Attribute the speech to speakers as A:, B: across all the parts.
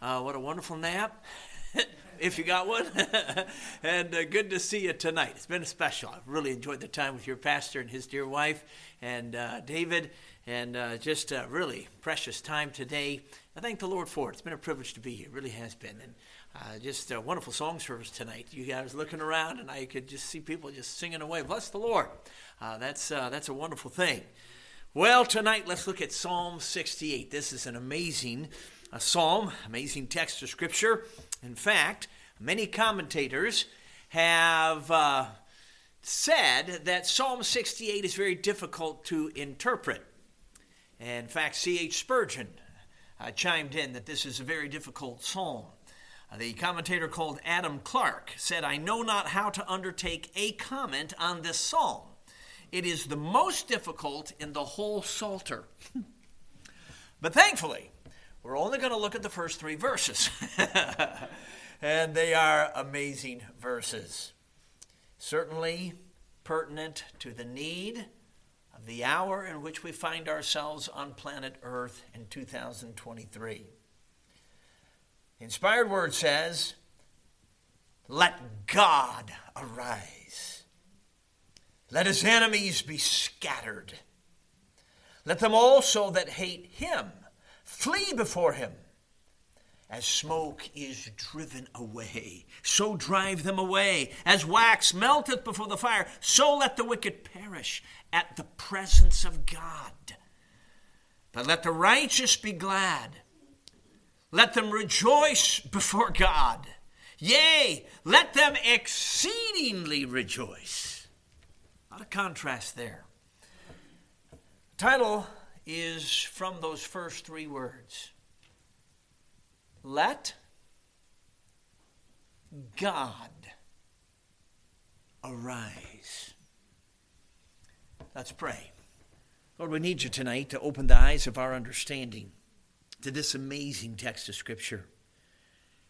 A: Uh, what a wonderful nap, if you got one. and uh, good to see you tonight. It's been special. I've really enjoyed the time with your pastor and his dear wife and uh, David, and uh, just a really precious time today. I thank the Lord for it. It's been a privilege to be here. It really has been. And uh, just a wonderful song service tonight. You guys looking around, and I could just see people just singing away. Bless the Lord. Uh, that's, that's a wonderful thing. Well, tonight let's look at Psalm 68. This is an amazing a psalm, amazing text of scripture. In fact, many commentators have uh, said that Psalm 68 is very difficult to interpret. In fact, C.H. Spurgeon uh, chimed in that this is a very difficult psalm. Uh, the commentator called Adam Clarke said, I know not how to undertake a comment on this psalm. It is the most difficult in the whole Psalter. but thankfully, we're only going to look at the first three verses. and they are amazing verses. Certainly pertinent to the need of the hour in which we find ourselves on planet Earth in 2023. The inspired word says, Let God arise. Let his enemies be scattered. Let them also that hate him Flee before him. As smoke is driven away, so drive them away. As wax melteth before the fire, so let the wicked perish at the presence of God. But let the righteous be glad. Let them rejoice before God. Yea, let them exceedingly rejoice. A lot of contrast there. Title is from those first three words Let God arise. Let's pray. Lord, we need you tonight to open the eyes of our understanding to this amazing text of Scripture.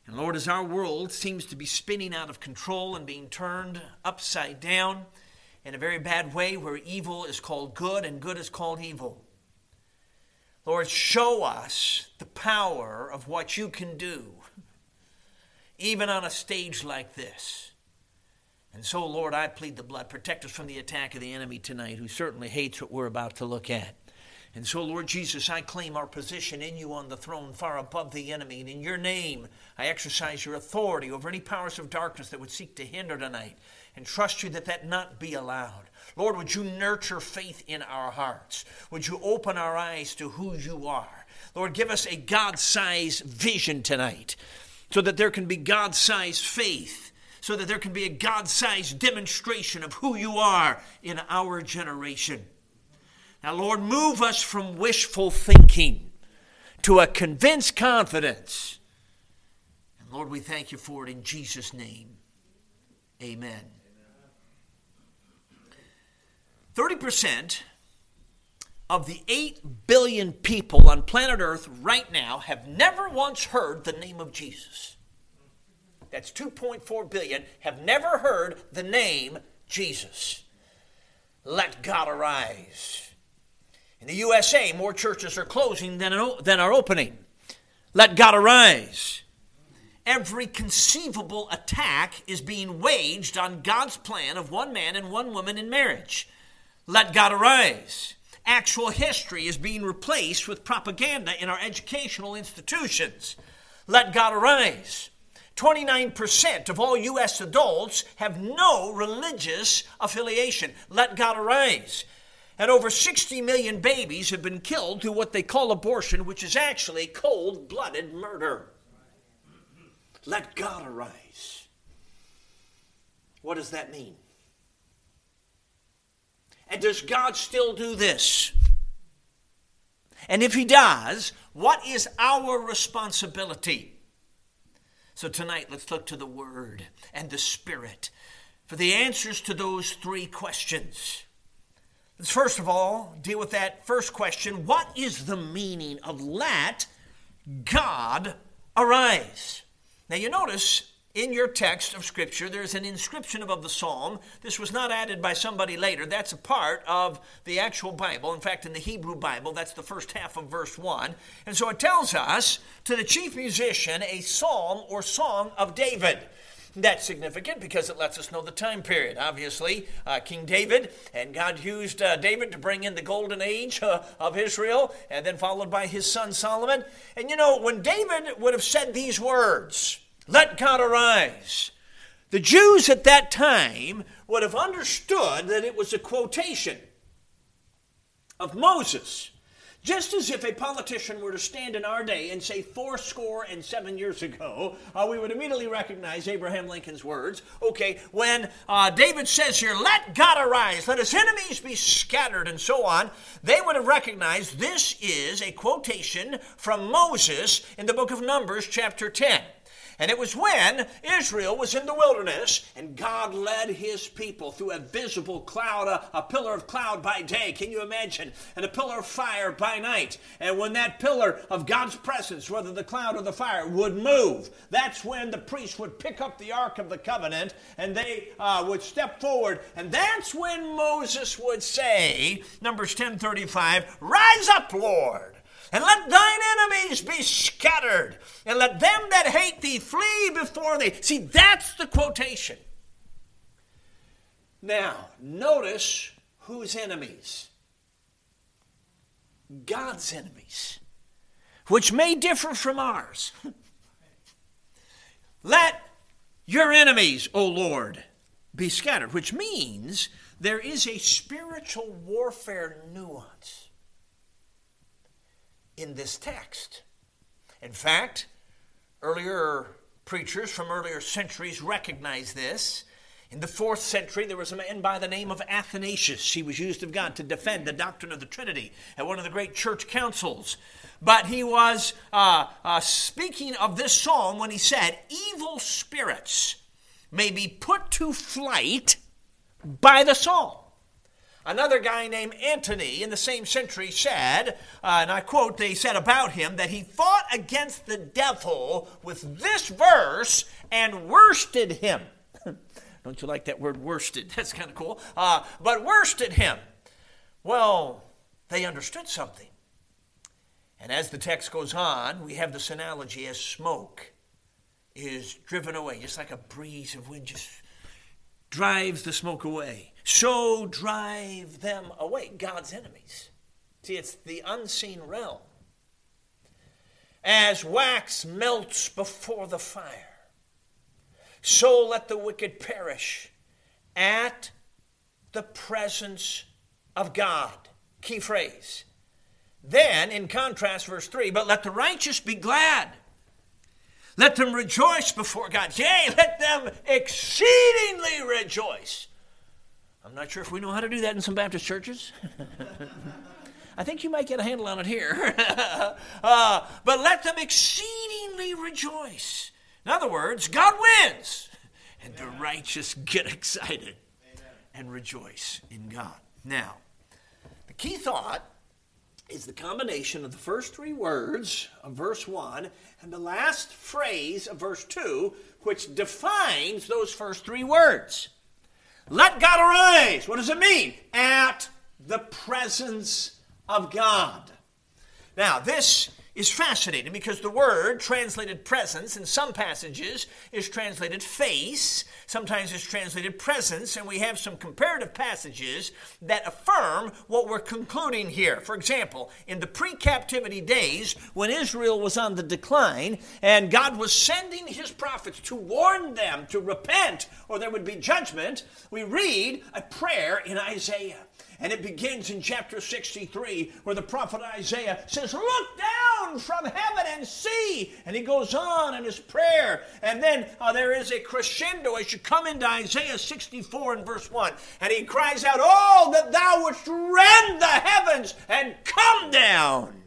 A: And Lord, as our world seems to be spinning out of control and being turned upside down in a very bad way, where evil is called good and good is called evil, Lord, show us the power of what you can do, even on a stage like this. And so, Lord, I plead the blood. Protect us from the attack of the enemy tonight, who certainly hates what we're about to look at. And so, Lord Jesus, I claim our position in you on the throne far above the enemy. And in your name, I exercise your authority over any powers of darkness that would seek to hinder tonight. And trust you that that not be allowed. Lord, would you nurture faith in our hearts? Would you open our eyes to who you are? Lord, give us a God sized vision tonight so that there can be God sized faith, so that there can be a God sized demonstration of who you are in our generation. Now, Lord, move us from wishful thinking to a convinced confidence. And Lord, we thank you for it in Jesus' name. Amen. 30% of the 8 billion people on planet Earth right now have never once heard the name of Jesus. That's 2.4 billion have never heard the name Jesus. Let God arise. In the USA, more churches are closing than, than are opening. Let God arise. Every conceivable attack is being waged on God's plan of one man and one woman in marriage. Let God arise. Actual history is being replaced with propaganda in our educational institutions. Let God arise. 29% of all U.S. adults have no religious affiliation. Let God arise. And over 60 million babies have been killed through what they call abortion, which is actually cold blooded murder. Let God arise. What does that mean? And does God still do this? And if He does, what is our responsibility? So tonight, let's look to the Word and the Spirit for the answers to those three questions. Let's first of all deal with that first question What is the meaning of let God arise? Now, you notice in your text of Scripture, there's an inscription above the psalm. This was not added by somebody later. That's a part of the actual Bible. In fact, in the Hebrew Bible, that's the first half of verse 1. And so it tells us to the chief musician a psalm or song of David. That's significant because it lets us know the time period. Obviously, uh, King David, and God used uh, David to bring in the golden age uh, of Israel, and then followed by his son Solomon. And you know, when David would have said these words, let God arise. The Jews at that time would have understood that it was a quotation of Moses. Just as if a politician were to stand in our day and say four score and seven years ago, uh, we would immediately recognize Abraham Lincoln's words. Okay, when uh, David says here, let God arise, let his enemies be scattered, and so on, they would have recognized this is a quotation from Moses in the book of Numbers, chapter 10. And it was when Israel was in the wilderness and God led his people through a visible cloud, a, a, pillar of cloud by day. Can you imagine? And a pillar of fire by night. And when that pillar of God's presence, whether the cloud or the fire, would move, that's when the priests would pick up the Ark of the Covenant and they uh, would step forward. And that's when Moses would say, Numbers 10:35, Rise up, Lord and let thine enemies be scattered, and let them that hate thee flee before thee. See, that's the quotation. Now, notice whose enemies? God's enemies, which may differ from ours. let your enemies, O Lord, be scattered, which means there is a spiritual warfare nuance in this text. In fact, earlier preachers from earlier centuries recognized this. In the fourth century, there was a man by the name of Athanasius. He was used of God to defend the doctrine of the Trinity at one of the great church councils. But he was uh, uh, speaking of this psalm when he said, Evil spirits may be put to flight by the psalm. Another guy named Antony in the same century said, uh, and I quote, they said about him that he fought against the devil with this verse and worsted him. Don't you like that word worsted? That's kind of cool. Uh, but worsted him. Well, they understood something. And as the text goes on, we have this analogy as smoke is driven away, just like a breeze of wind just drives the smoke away. So drive them away, God's enemies. See, it's the unseen realm. As wax melts before the fire, so let the wicked perish at the presence of God. Key phrase. Then, in contrast, verse 3 But let the righteous be glad let them rejoice before God. Yea, let them exceedingly rejoice. I'm not sure if we know how to do that in some Baptist churches. I think you might get a handle on it here. uh, but let them exceedingly rejoice. In other words, God wins, and the righteous get excited and rejoice in God. Now, the key thought is the combination of the first three words of verse 1 and the last phrase of verse 2, which defines those first three words. Let God arise. What does it mean? At the presence of God. Now, this is fascinating because the word translated presence in some passages is translated face, sometimes it's translated presence, and we have some comparative passages that affirm what we're concluding here. For example, in the pre captivity days, when Israel was on the decline and God was sending his prophets to warn them to repent or there would be judgment, we read a prayer in Isaiah. And it begins in chapter 63 where the prophet Isaiah says, Look down from heaven and see. And he goes on in his prayer. And then uh, there is a crescendo as you come into Isaiah 64 and verse 1. And he cries out, Oh, that thou wouldst rend the heavens and come down,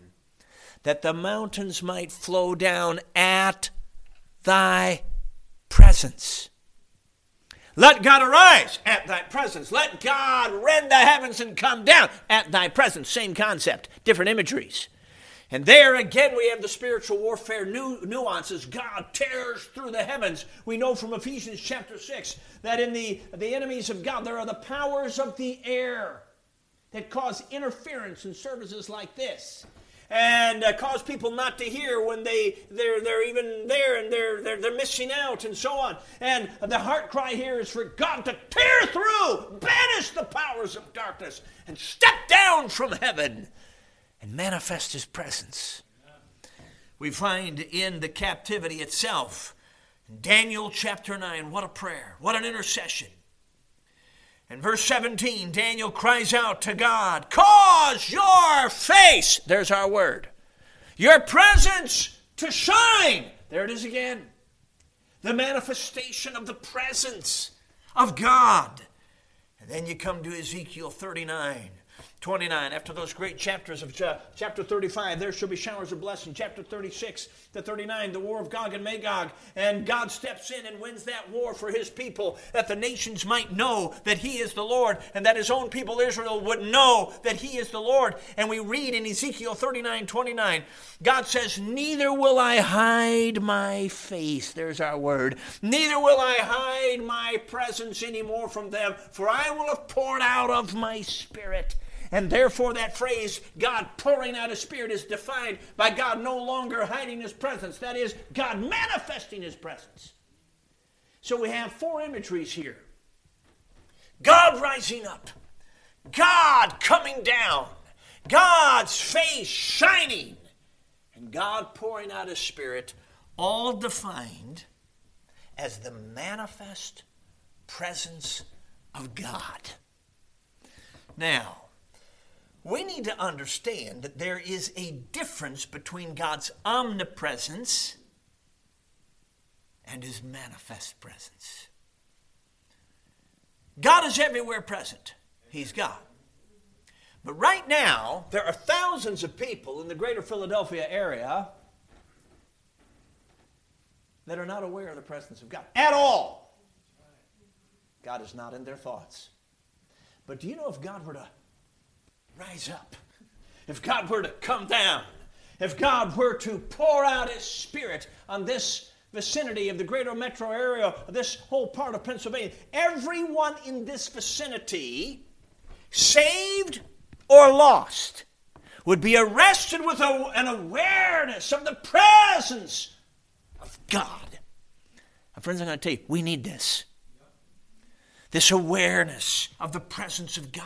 A: that the mountains might flow down at thy presence. Let God arise at thy presence. Let God rend the heavens and come down at thy presence. Same concept, different imageries. And there again, we have the spiritual warfare nu- nuances. God tears through the heavens. We know from Ephesians chapter 6 that in the, the enemies of God, there are the powers of the air that cause interference in services like this and uh, cause people not to hear when they they're they're even there and they're, they're they're missing out and so on and the heart cry here is for god to tear through banish the powers of darkness and step down from heaven and manifest his presence. We find in the captivity itself, Daniel chapter 9, what a prayer, what an intercession. In verse 17, Daniel cries out to God, Cause your face, there's our word, your presence to shine. There it is again. The manifestation of the presence of God. And then you come to Ezekiel 39. 29, after those great chapters of chapter 35, there shall be showers of blessing. Chapter 36 to 39, the war of Gog and Magog. And God steps in and wins that war for his people, that the nations might know that he is the Lord, and that his own people Israel would know that he is the Lord. And we read in Ezekiel 39 29, God says, Neither will I hide my face, there's our word, neither will I hide my presence anymore from them, for I will have poured out of my spirit and therefore, that phrase, God pouring out His Spirit, is defined by God no longer hiding His presence. That is, God manifesting His presence. So we have four imageries here God rising up, God coming down, God's face shining, and God pouring out His Spirit, all defined as the manifest presence of God. Now, we need to understand that there is a difference between God's omnipresence and his manifest presence. God is everywhere present, he's God. But right now, there are thousands of people in the greater Philadelphia area that are not aware of the presence of God at all. God is not in their thoughts. But do you know if God were to rise up, if God were to come down, if God were to pour out His Spirit on this vicinity of the greater metro area, this whole part of Pennsylvania, everyone in this vicinity, saved or lost, would be arrested with a, an awareness of the presence of God. My friends, I'm going to tell you, we need this. This awareness of the presence of God.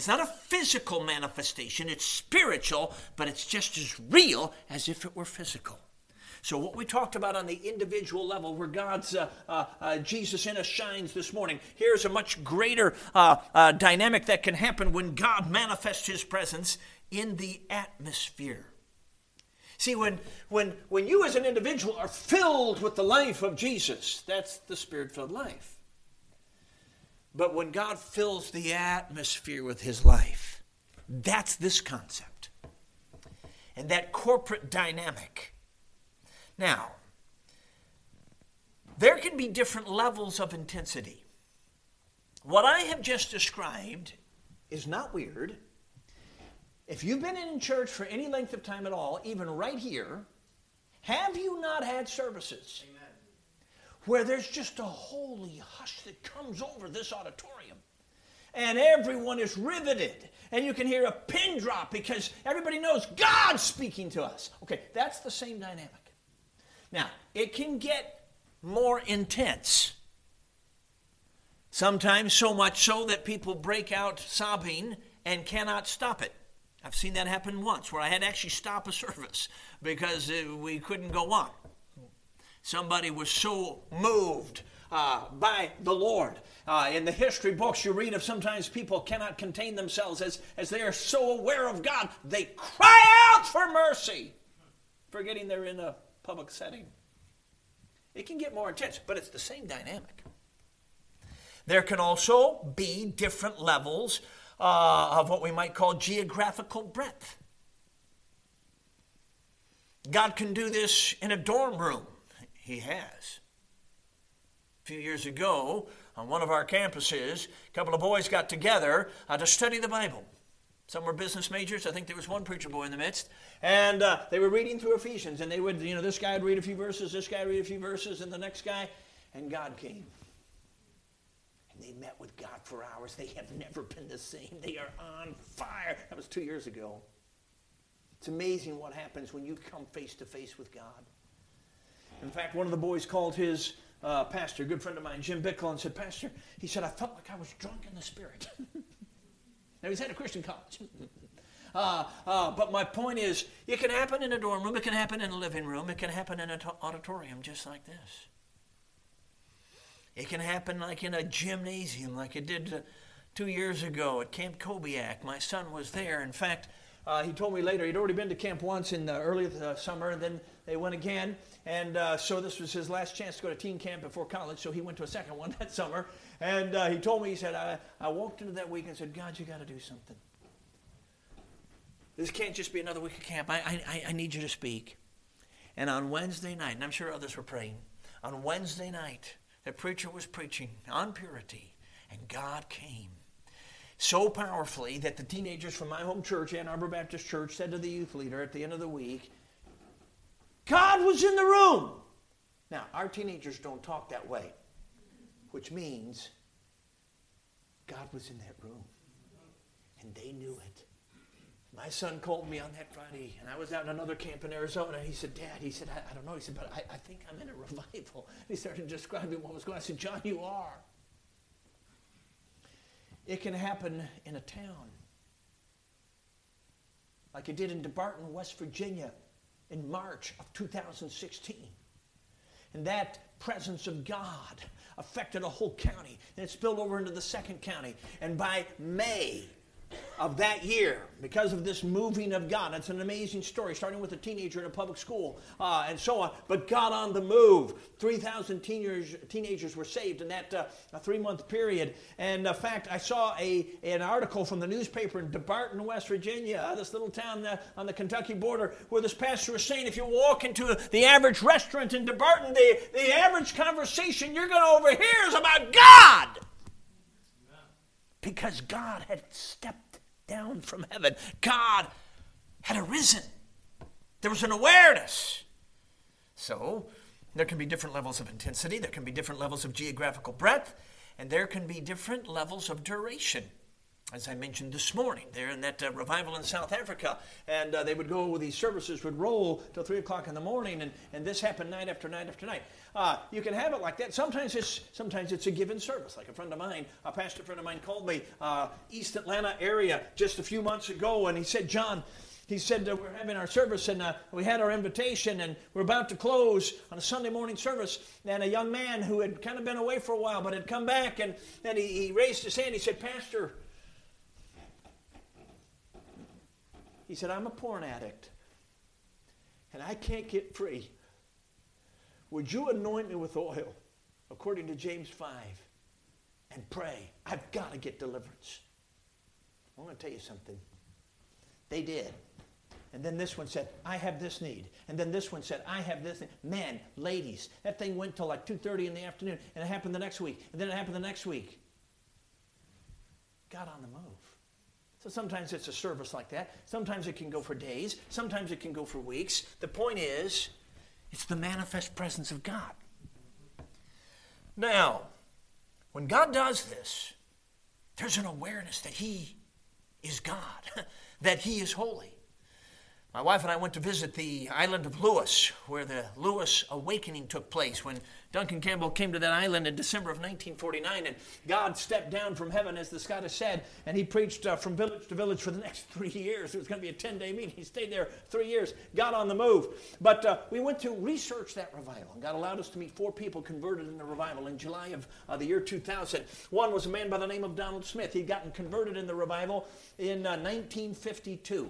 A: It's not a physical manifestation, it's spiritual, but it's just as real as if it were physical. So, what we talked about on the individual level, where God's uh, uh, uh, Jesus in us shines this morning, here's a much greater uh, uh, dynamic that can happen when God manifests his presence in the atmosphere. See, when, when, when you as an individual are filled with the life of Jesus, that's the spirit filled life. But when God fills the atmosphere with his life, that's this concept. And that corporate dynamic. Now, there can be different levels of intensity. What I have just described is not weird. If you've been in church for any length of time at all, even right here, have you not had services? Amen where there's just a holy hush that comes over this auditorium. And everyone is riveted. And you can hear a pin drop because everybody knows God's speaking to us. Okay, that's the same dynamic. Now, it can get more intense. Sometimes so much so that people break out sobbing and cannot stop it. I've seen that happen once where I had to actually stop a service because uh, we couldn't go on. Somebody was so moved uh, by the Lord. Uh, in the history books, you read of sometimes people cannot contain themselves as, as they are so aware of God, they cry out for mercy, forgetting they're in a public setting. It can get more intense, but it's the same dynamic. There can also be different levels uh, of what we might call geographical breadth. God can do this in a dorm room he has. A few years ago, on one of our campuses, a couple of boys got together uh, to study the Bible. Some were business majors. I think there was one preacher boy in the midst. And uh, they were reading through Ephesians. And they would, you know, this guy would read a few verses, this guy would read a few verses, and the next guy. And God came. And they met with God for hours. They have never been the same. They are on fire. That was two years ago. It's amazing what happens when you come face to face with God. In fact, one of the boys called his uh, pastor, a good friend of mine, Jim Bickle, and said, Pastor, he said, I felt like I was drunk in the spirit. Now, he's at a Christian college. uh, uh, but my point is, it can happen in a dorm room, it can happen in a living room, it can happen in an auditorium just like this. It can happen like in a gymnasium, like it did uh, two years ago at Camp Kobiak. My son was there. In fact, uh, he told me later he'd already been to camp once in the early the summer, and then they went again. And uh, so this was his last chance to go to teen camp before college, so he went to a second one that summer. And uh, he told me, he said, I, I walked into that week and said, God, you got to do something. This can't just be another week of camp. I, I, I need you to speak. And on Wednesday night, and I'm sure others were praying, on Wednesday night, the preacher was preaching on purity, and God came so powerfully that the teenagers from my home church, Ann Arbor Baptist Church, said to the youth leader at the end of the week, God was in the room. Now, our teenagers don't talk that way which means God was in that room and they knew it. My son called me on that Friday, and I was out in another camp in Arizona, and he said, Dad, he said, I, I don't know. He said, but I, I think I'm in a revival. He started describing what was going on. I said, John, you are. It can happen in a town, like it did in Delbarton, West Virginia, in March of 2016. And that presence of God affected a whole county. And it spilled over into the second county. And by May of that year, because of this moving of God, it's an amazing story, starting with a teenager in a public school uh, and so on. But God on the move. 3,000 teenagers, teenagers were saved in that uh, three month period. And in fact, I saw a, an article from the newspaper in Delbarton, West Virginia, this little town uh, on the Kentucky border, where this pastor was saying if you walk into the average restaurant in Delbarton, the, the average conversation you're going to overhear is about God because God had stepped down from heaven. God had arisen. There was an awareness. So, there can be different levels of intensity, there can be different levels of geographical breadth, and there can be different levels of duration as I mentioned this morning, they're in that uh, revival in South Africa, and uh, they would go, these services would roll till 3 o'clock in the morning, and, and this happened night after night after night. Uh, you can have it like that. Sometimes it's, sometimes it's a given service. Like a friend of mine, a pastor friend of mine called me, uh, East Atlanta area, just a few months ago, and he said, John, he said uh, we're having our service and uh, we had our invitation and we're about to close on a sunday morning service and a young man who had kind of been away for a while but had come back and, and he, he raised his hand he said pastor He said, I'm a porn addict and I can't get free. Would you anoint me with oil, according to James 5, and pray? I've got to get deliverance. I'm going to tell you something. They did. And then this one said, I have this need. And then this one said, I have this need. Men, ladies, that thing went till like 2.30 in the afternoon. And it happened the next week. And then it happened the next week. Got on the move. So sometimes it's a service like that. Sometimes it can go for days. Sometimes it can go for weeks. The point is, it's the manifest presence of God. Now, when God does this, there's an awareness that He is God, that He is holy. My wife and I went to visit the island of Lewis, where the Lewis awakening took place when Duncan Campbell came to that island in December of 1949, and God stepped down from heaven, as the Scottish said, and he preached uh, from village to village for the next three years. It was going to be a 10 day meeting. He stayed there three years, got on the move. But uh, we went to research that revival, and God allowed us to meet four people converted in the revival in July of uh, the year 2000. One was a man by the name of Donald Smith. He'd gotten converted in the revival in 1952. Uh,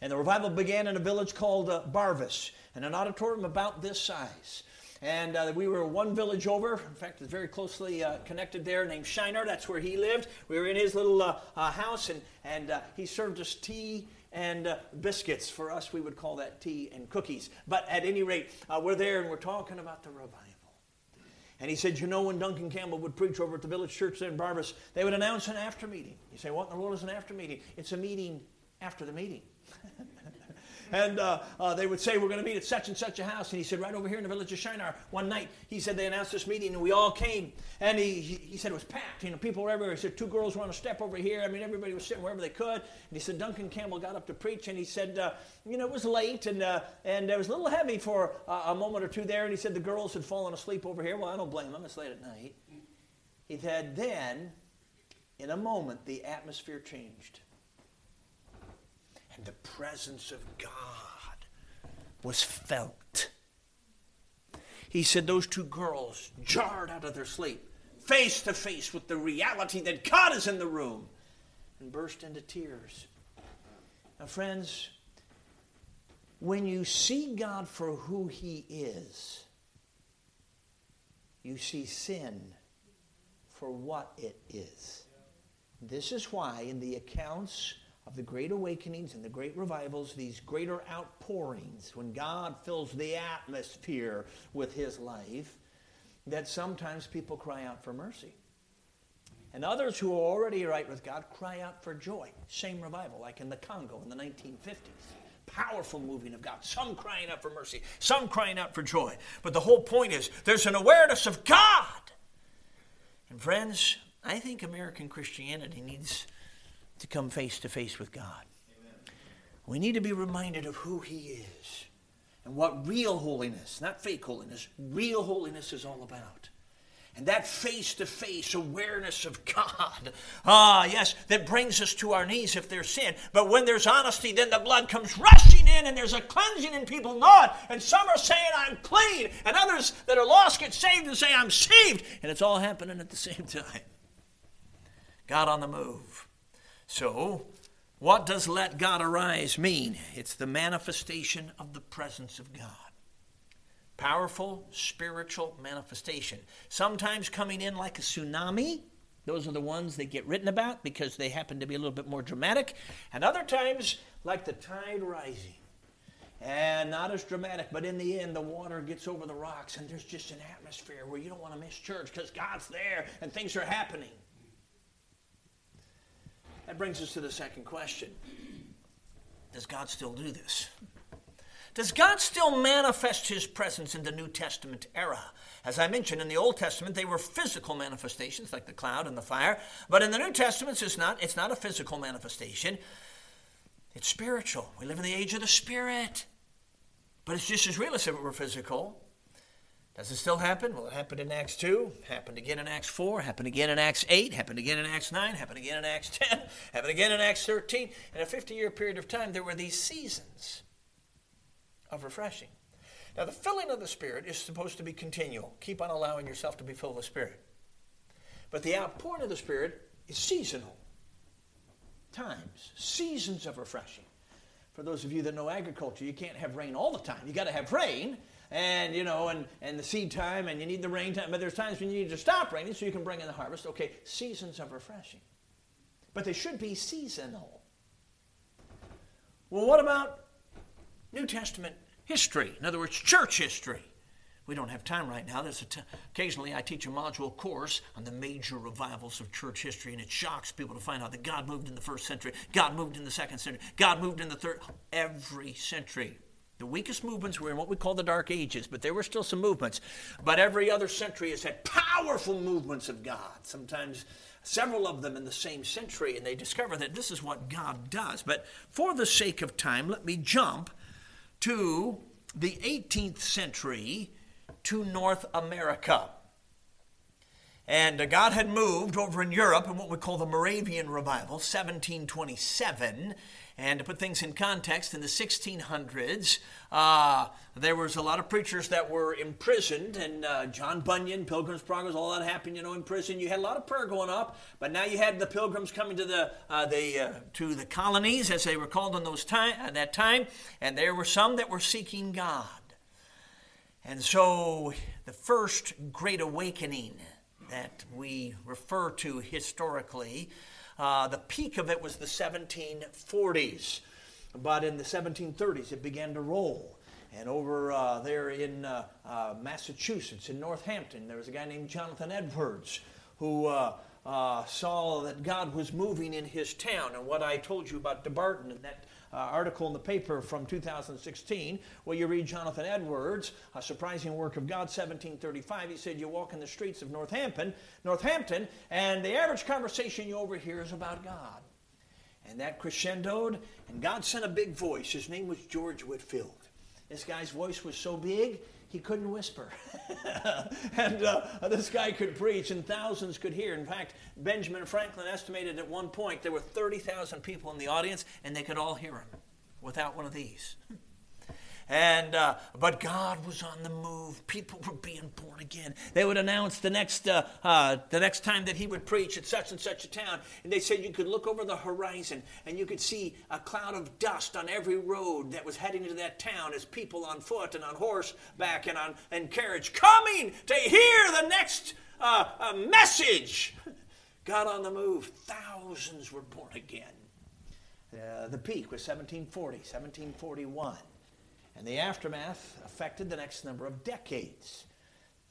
A: and the revival began in a village called uh, Barvas, in an auditorium about this size. And uh, we were one village over. In fact, it's very closely uh, connected there, named Shiner. That's where he lived. We were in his little uh, uh house, and, and uh, he served us tea and biscuits. For us, we would call that tea and cookies. But at any rate, we're there and we're talking about the revival. And he said, You know, when Duncan Campbell would preach over at the village church there in Barvas, they would announce an after meeting. You say, What in the world is an after meeting? It's a meeting after the meeting. and uh, uh, they would say, We're going to meet at such and such a house. And he said, Right over here in the village of Shinar. One night, he said they announced this meeting, and we all came. And he, he, he said it was packed. You know, people were everywhere. He said, Two girls were on a step over here. I mean, everybody was sitting wherever they could. And he said, Duncan Campbell got up to preach, and he said, uh, You know, it was late, and, uh, and it was a little heavy for a moment or two there. And he said, The girls had fallen asleep over here. Well, I don't blame them. It's late at night. He said, Then, in a moment, the atmosphere changed and the presence of God was felt. He said those two girls jarred out of their sleep, face to face with the reality that God is in the room, and burst into tears. Now, friends, when you see God for who He is, you see sin for what it is. This is why, in the accounts of the great awakenings and the great revivals, these greater outpourings, when God fills the atmosphere with His life, that sometimes people cry out for mercy. And others who are already right with God cry out for joy. Same revival, like in the Congo in the 1950s. Powerful moving of God. Some crying out for mercy, some crying out for joy. But the whole point is there's an awareness of God. And friends, I think American Christianity needs to come face to face with God. Amen. We need to be reminded of who He is and what real holiness, not fake holiness, real holiness is all about. And that face to face awareness of God, ah, yes, that brings us to our knees if there's sin. But when there's honesty, then the blood comes rushing in and there's a cleansing and people know it. And some are saying, I'm clean. And others that are lost get saved and say, I'm saved. And it's all happening at the same time. God on the move. So, what does let God arise mean? It's the manifestation of the presence of God. Powerful spiritual manifestation. Sometimes coming in like a tsunami. Those are the ones that get written about because they happen to be a little bit more dramatic. And other times, like the tide rising. And not as dramatic, but in the end, the water gets over the rocks, and there's just an atmosphere where you don't want to miss church because God's there and things are happening. That brings us to the second question Does God still do this? Does God still manifest his presence in the New Testament era? As I mentioned, in the Old Testament, they were physical manifestations like the cloud and the fire. But in the New Testament, it's not, it's not a physical manifestation, it's spiritual. We live in the age of the Spirit. But it's just as real as if it were physical. Does it still happen? Well, it happened in Acts 2, happened again in Acts 4, happened again in Acts 8, happened again in Acts 9, happened again in Acts 10, happened again in Acts 13. In a 50 year period of time, there were these seasons of refreshing. Now, the filling of the Spirit is supposed to be continual. Keep on allowing yourself to be filled with Spirit. But the outpouring of the Spirit is seasonal. Times, seasons of refreshing. For those of you that know agriculture, you can't have rain all the time. You got to have rain, and you know, and, and the seed time, and you need the rain time. But there's times when you need to stop raining so you can bring in the harvest. Okay, seasons of refreshing. But they should be seasonal. Well, what about New Testament history? In other words, church history. We don't have time right now. There's occasionally I teach a module course on the major revivals of church history, and it shocks people to find out that God moved in the first century, God moved in the second century, God moved in the third, every century. The weakest movements were in what we call the Dark Ages, but there were still some movements. But every other century has had powerful movements of God, sometimes several of them in the same century, and they discover that this is what God does. But for the sake of time, let me jump to the 18th century to North America. And uh, God had moved over in Europe in what we call the Moravian Revival, 1727. And to put things in context, in the 1600s, uh, there was a lot of preachers that were imprisoned, and uh, John Bunyan, Pilgrim's Progress, all that happened, you know, in prison. You had a lot of prayer going up, but now you had the pilgrims coming to the uh, the uh, to the colonies, as they were called in those time at that time, and there were some that were seeking God. And so, the first Great Awakening that we refer to historically uh, the peak of it was the 1740s, but in the 1730s it began to roll. And over uh, there in uh, uh, Massachusetts, in Northampton, there was a guy named Jonathan Edwards who uh, saw that God was moving in his town. And what I told you about Delbarton and that uh, article in the paper from 2016, where you read Jonathan Edwards, A Surprising Work of God, 1735. He said, You walk in the streets of Northampton, Northampton, and the average conversation you overhear is about God. And that crescendoed, and God sent a big voice. His name was George Whitefield. This guy's voice was so big, he couldn't whisper. and uh, this guy could preach, and thousands could hear. In fact, Benjamin Franklin estimated at one point there were 30,000 people in the audience, and they could all hear him without one of these. And uh, but God was on the move. People were being born again. They would announce the next uh, uh, the next time that he would preach at such and such a town, and they said you could look over the horizon and you could see a cloud of dust on every road that was heading to that town as people on foot and on horseback and on and carriage coming to hear the next uh, uh, message. God on the move. Thousands were born again. Uh, the peak was 1740, 1741. And the aftermath affected the next number of decades.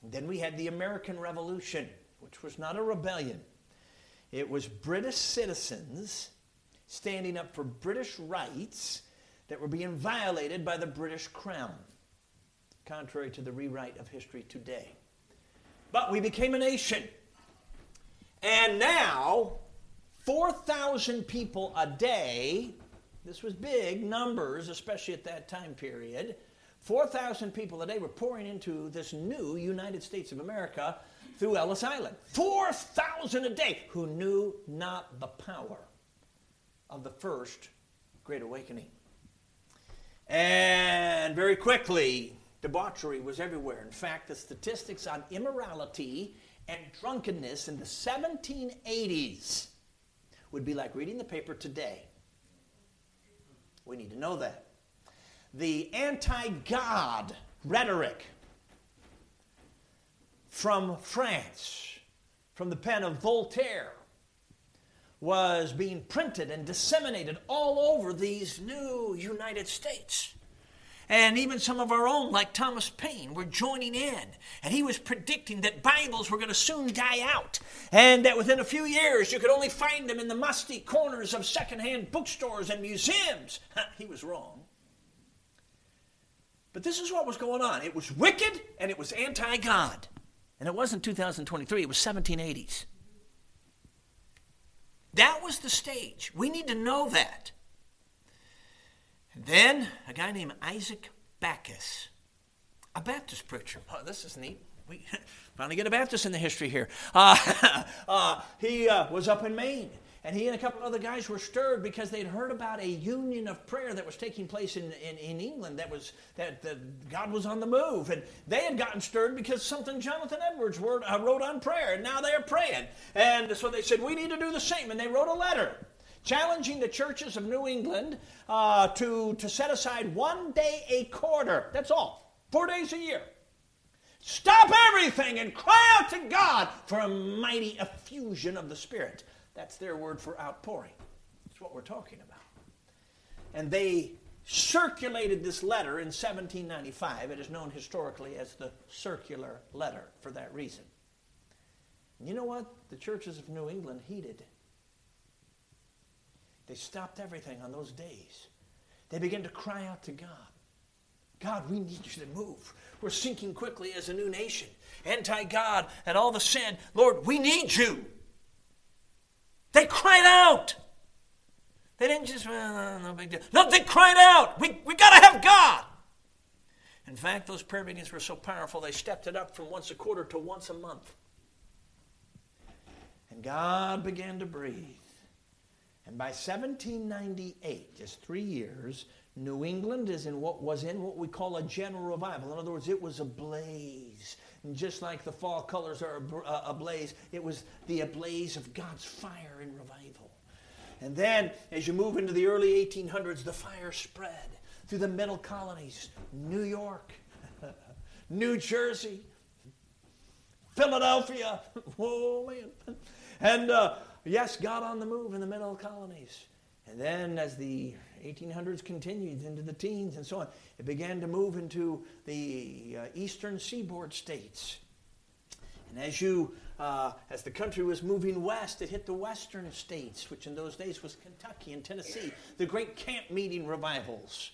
A: And then we had the American Revolution, which was not a rebellion. It was British citizens standing up for British rights that were being violated by the British Crown, contrary to the rewrite of history today. But we became a nation. And now, 4,000 people a day this was big numbers, especially at that time period. 4,000 people a day were pouring into this new United States of America through Ellis Island. 4,000 a day who knew not the power of the first Great Awakening. And very quickly, debauchery was everywhere. In fact, the statistics on immorality and drunkenness in the 1780s would be like reading the paper today. We need to know that. The anti God rhetoric from France, from the pen of Voltaire, was being printed and disseminated all over these new United States. And even some of our own, like Thomas Paine, were joining in. And he was predicting that Bibles were going to soon die out. And that within a few years, you could only find them in the musty corners of secondhand bookstores and museums. he was wrong. But this is what was going on it was wicked and it was anti God. And it wasn't 2023, it was 1780s. That was the stage. We need to know that. Then a guy named Isaac Backus, a Baptist preacher. Oh, this is neat. We finally get a Baptist in the history here. Uh, uh, he uh, was up in Maine. And he and a couple other guys were stirred because they'd heard about a union of prayer that was taking place in, in, in England that was that, that God was on the move. And they had gotten stirred because something Jonathan Edwards wrote, uh, wrote on prayer. And now they are praying. And so they said, We need to do the same. And they wrote a letter challenging the churches of New England uh, to, to set aside one day a quarter. That's all, four days a year. Stop everything and cry out to God for a mighty effusion of the Spirit. That's their word for outpouring. That's what we're talking about. And they circulated this letter in 1795. It is known historically as the circular letter for that reason. You know what? The churches of New England heeded they stopped everything on those days. They began to cry out to God. God, we need you to move. We're sinking quickly as a new nation. Anti God and all the sin. Lord, we need you. They cried out. They didn't just, well, no big deal. No, they cried out. We, we got to have God. In fact, those prayer meetings were so powerful, they stepped it up from once a quarter to once a month. And God began to breathe. And by 1798, just three years, New England is in what was in what we call a general revival. In other words, it was ablaze. And just like the fall colors are ablaze, it was the ablaze of God's fire in revival. And then, as you move into the early 1800s, the fire spread through the middle colonies New York, New Jersey, Philadelphia. Whoa, man. And uh, Yes, God on the move in the middle colonies. And then as the 1800s continued into the teens and so on. It began to move into the uh, eastern seaboard states. And as you, uh, as the country was moving west, it hit the western states, which in those days was Kentucky and Tennessee. The great camp meeting revivals,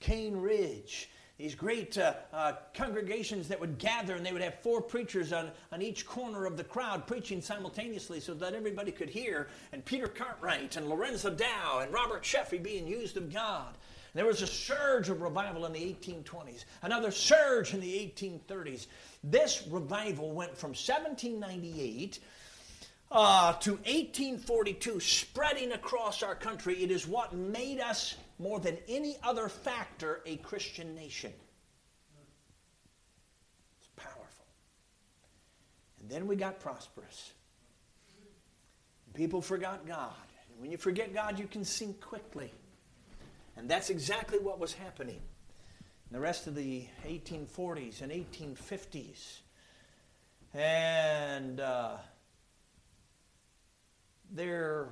A: Cane Ridge, these great uh, uh, congregations that would gather and they would have four preachers on, on each corner of the crowd preaching simultaneously so that everybody could hear. And Peter Cartwright and Lorenzo Dow and Robert Sheffey being used of God. There was a surge of revival in the 1820s, another surge in the 1830s. This revival went from 1798 uh, to 1842, spreading across our country. It is what made us more than any other factor a Christian nation. It's powerful. And then we got prosperous. People forgot God. And when you forget God, you can sink quickly. And that's exactly what was happening in the rest of the 1840s and 1850s. And uh, there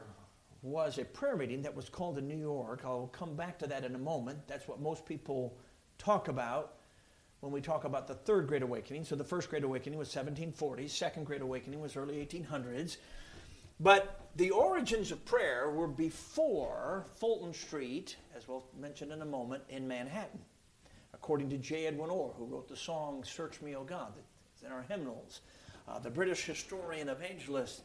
A: was a prayer meeting that was called in New York. I'll come back to that in a moment. That's what most people talk about when we talk about the third Great Awakening. So the first Great Awakening was 1740s, second Great Awakening was early 1800s. But the origins of prayer were before Fulton Street, as we'll mention in a moment, in Manhattan, according to J. Edwin Orr, who wrote the song Search Me, O God, that's in our hymnals. Uh, the British historian evangelist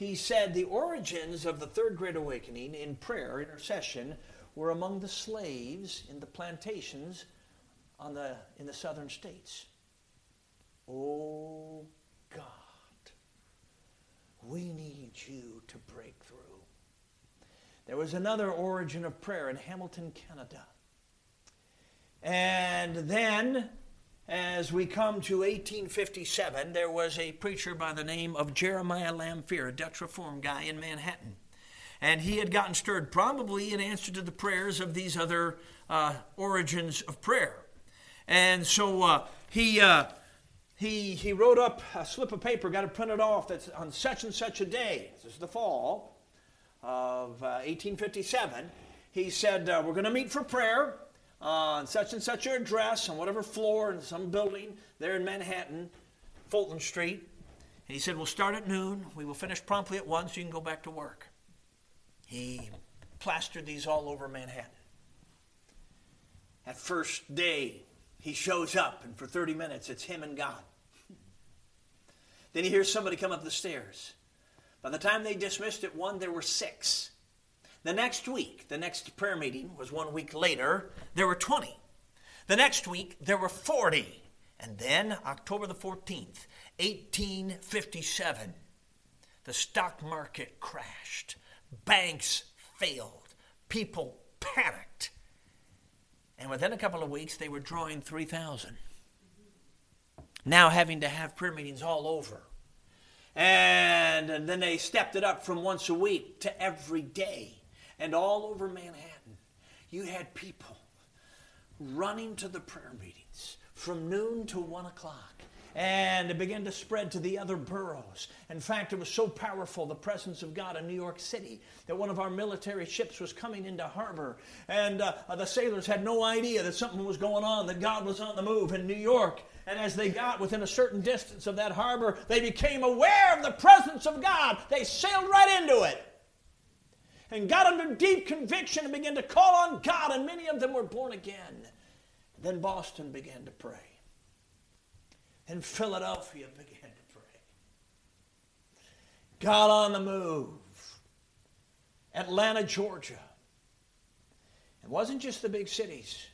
A: he said the origins of the Third Great Awakening in prayer, intercession, were among the slaves in the plantations on the, in the southern states. Oh God, we need you to break through. There was another origin of prayer in Hamilton, Canada. And then as we come to 1857, there was a preacher by the name of Jeremiah Lanphier, a Dutch Reform guy in Manhattan. And he had gotten stirred, probably in answer to the prayers of these other uh, origins of prayer. And so uh, he, uh, he, he wrote up a slip of paper, got it printed off, that's on such and such a day. This is the fall of 1857. Uh, he said, uh, We're going to meet for prayer on such and such address on whatever floor in some building there in Manhattan, Fulton Street. And he said, We'll start at noon. We will finish promptly at 1 so you can go back to work. He plastered these all over Manhattan. That first day, he shows up, and for 30 minutes, it's him and God. then he hears somebody come up the stairs. By the time they dismissed at 1, there were six. The next week, the next prayer meeting was one week later, there were 20. The next week, there were 40. And then, October the 14th, 1857, the stock market crashed. Banks failed. People panicked. And within a couple of weeks, they were drawing 3,000. Now having to have prayer meetings all over. And, and then they stepped it up from once a week to every day and all over Manhattan, you had people running to the prayer meetings from noon to one o'clock. And it began to spread to the other boroughs. In fact, it was so powerful, the presence of God in New York City, that one of our military ships was coming into harbor. And uh, the sailors had no idea that something was going on, that God was on the move in New York. And as they got within a certain distance of that harbor, they became aware of the presence of God. They sailed right into it and got under deep conviction and began to call on God, and many of them were born again. Then Boston began to pray. And Philadelphia began to pray. God on the move. Atlanta, Georgia. It wasn't just the big cities.